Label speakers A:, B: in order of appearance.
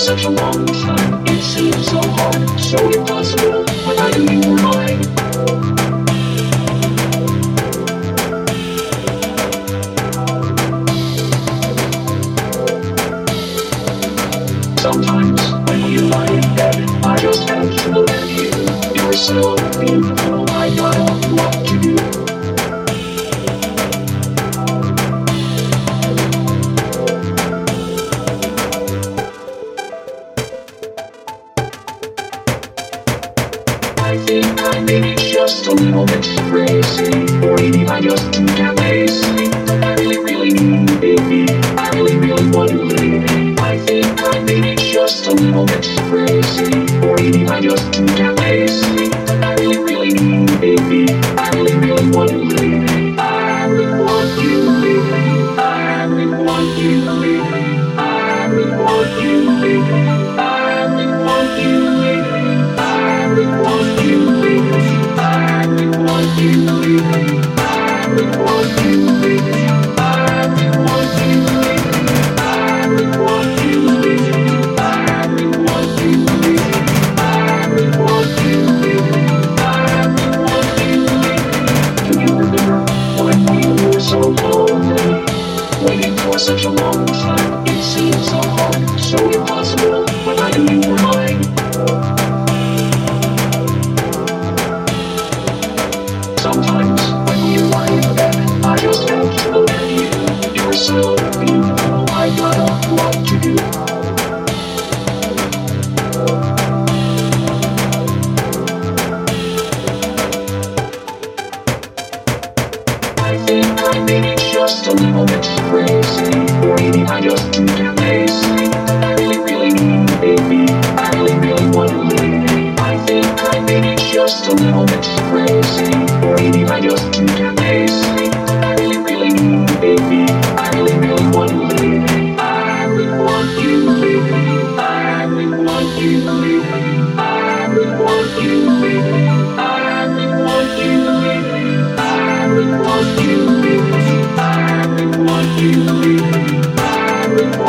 A: such a long time, it seems so hard, so impossible, but I knew you were mine. Sometimes, when you lie in bed, I just have to look at you. You're so beautiful, I know what to do. I think I be just a little bit crazy, or maybe I just too damn lazy. I really, really need you, baby. I really, really want you, baby. I think I be just a little bit crazy, or maybe I just too damn lazy. I really, really need baby. I really, want you, baby. I really want you, such a long time, just a little bit crazy, maybe I just lazy. I really, really need baby. I really, really want baby. I just a little bit crazy, maybe I just too damn lazy.